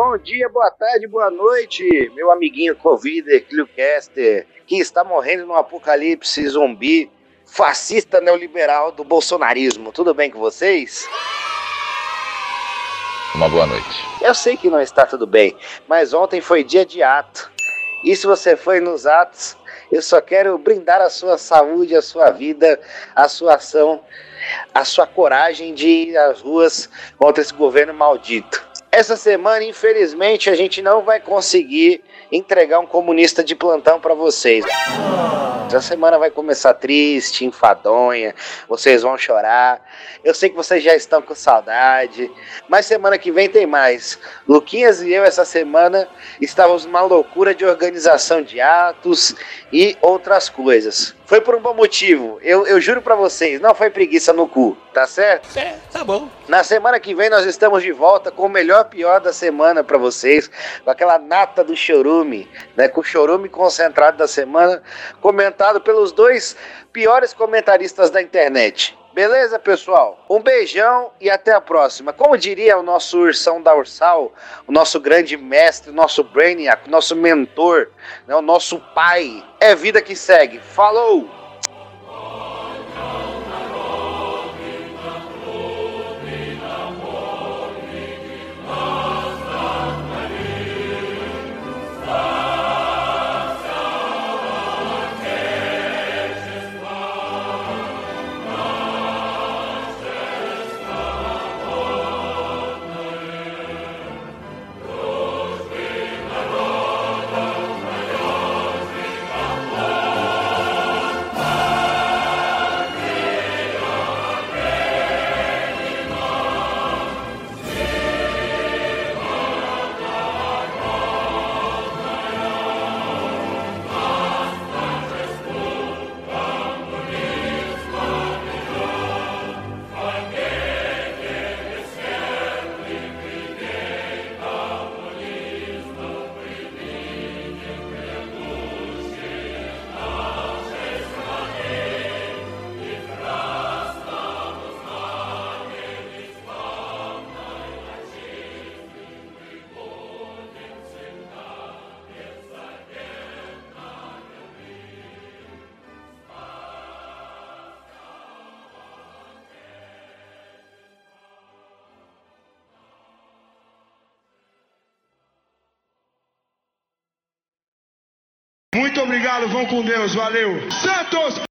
Bom dia, boa tarde, boa noite, meu amiguinho Covid, Cliocaster, que está morrendo no apocalipse zumbi fascista neoliberal do bolsonarismo. Tudo bem com vocês? Uma boa noite. Eu sei que não está tudo bem, mas ontem foi dia de ato. E se você foi nos atos, eu só quero brindar a sua saúde, a sua vida, a sua ação, a sua coragem de ir às ruas contra esse governo maldito. Essa semana, infelizmente, a gente não vai conseguir entregar um comunista de plantão para vocês. Essa semana vai começar triste, enfadonha, vocês vão chorar. Eu sei que vocês já estão com saudade, mas semana que vem tem mais. Luquinhas e eu, essa semana, estávamos numa loucura de organização de atos e outras coisas. Foi por um bom motivo. Eu, eu juro para vocês, não foi preguiça no cu, tá certo? É, tá bom. Na semana que vem nós estamos de volta com o melhor pior da semana para vocês, com aquela nata do chorume, né, com o chorume concentrado da semana, comentado pelos dois piores comentaristas da internet. Beleza, pessoal? Um beijão e até a próxima. Como diria o nosso ursão da Ursal, o nosso grande mestre, o nosso brainiac, o nosso mentor, né, o nosso pai, é vida que segue. Falou! Muito obrigado, vão com Deus, valeu. Santos!